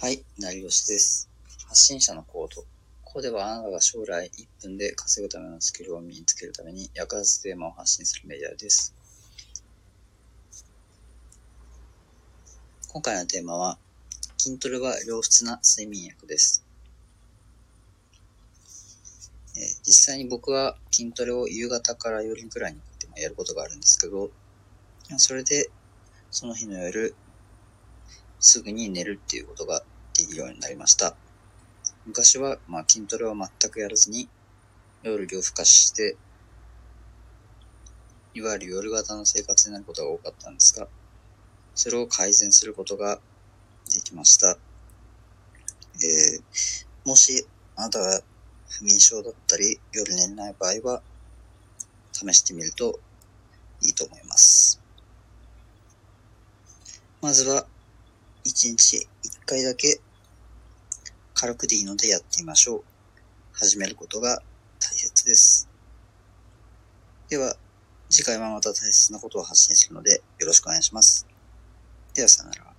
はい、成吉です。発信者のコード。ここではあなたが将来1分で稼ぐためのスキルを身につけるために役立つテーマを発信するメディアです。今回のテーマは、筋トレは良質な睡眠薬です。え実際に僕は筋トレを夕方から夜くらいにかけてやることがあるんですけど、それでその日の夜、すぐに寝るっていうことができるようになりました。昔は、まあ、筋トレは全くやらずに、夜夜更かしして、いわゆる夜型の生活になることが多かったんですが、それを改善することができました。えーもし、あなたが不眠症だったり、夜寝れない場合は、試してみるといいと思います。まずは、1日1回だけ軽くでいいのでやってみましょう。始めることが大切です。では、次回はまた大切なことを発信するのでよろしくお願いします。では、さよなら。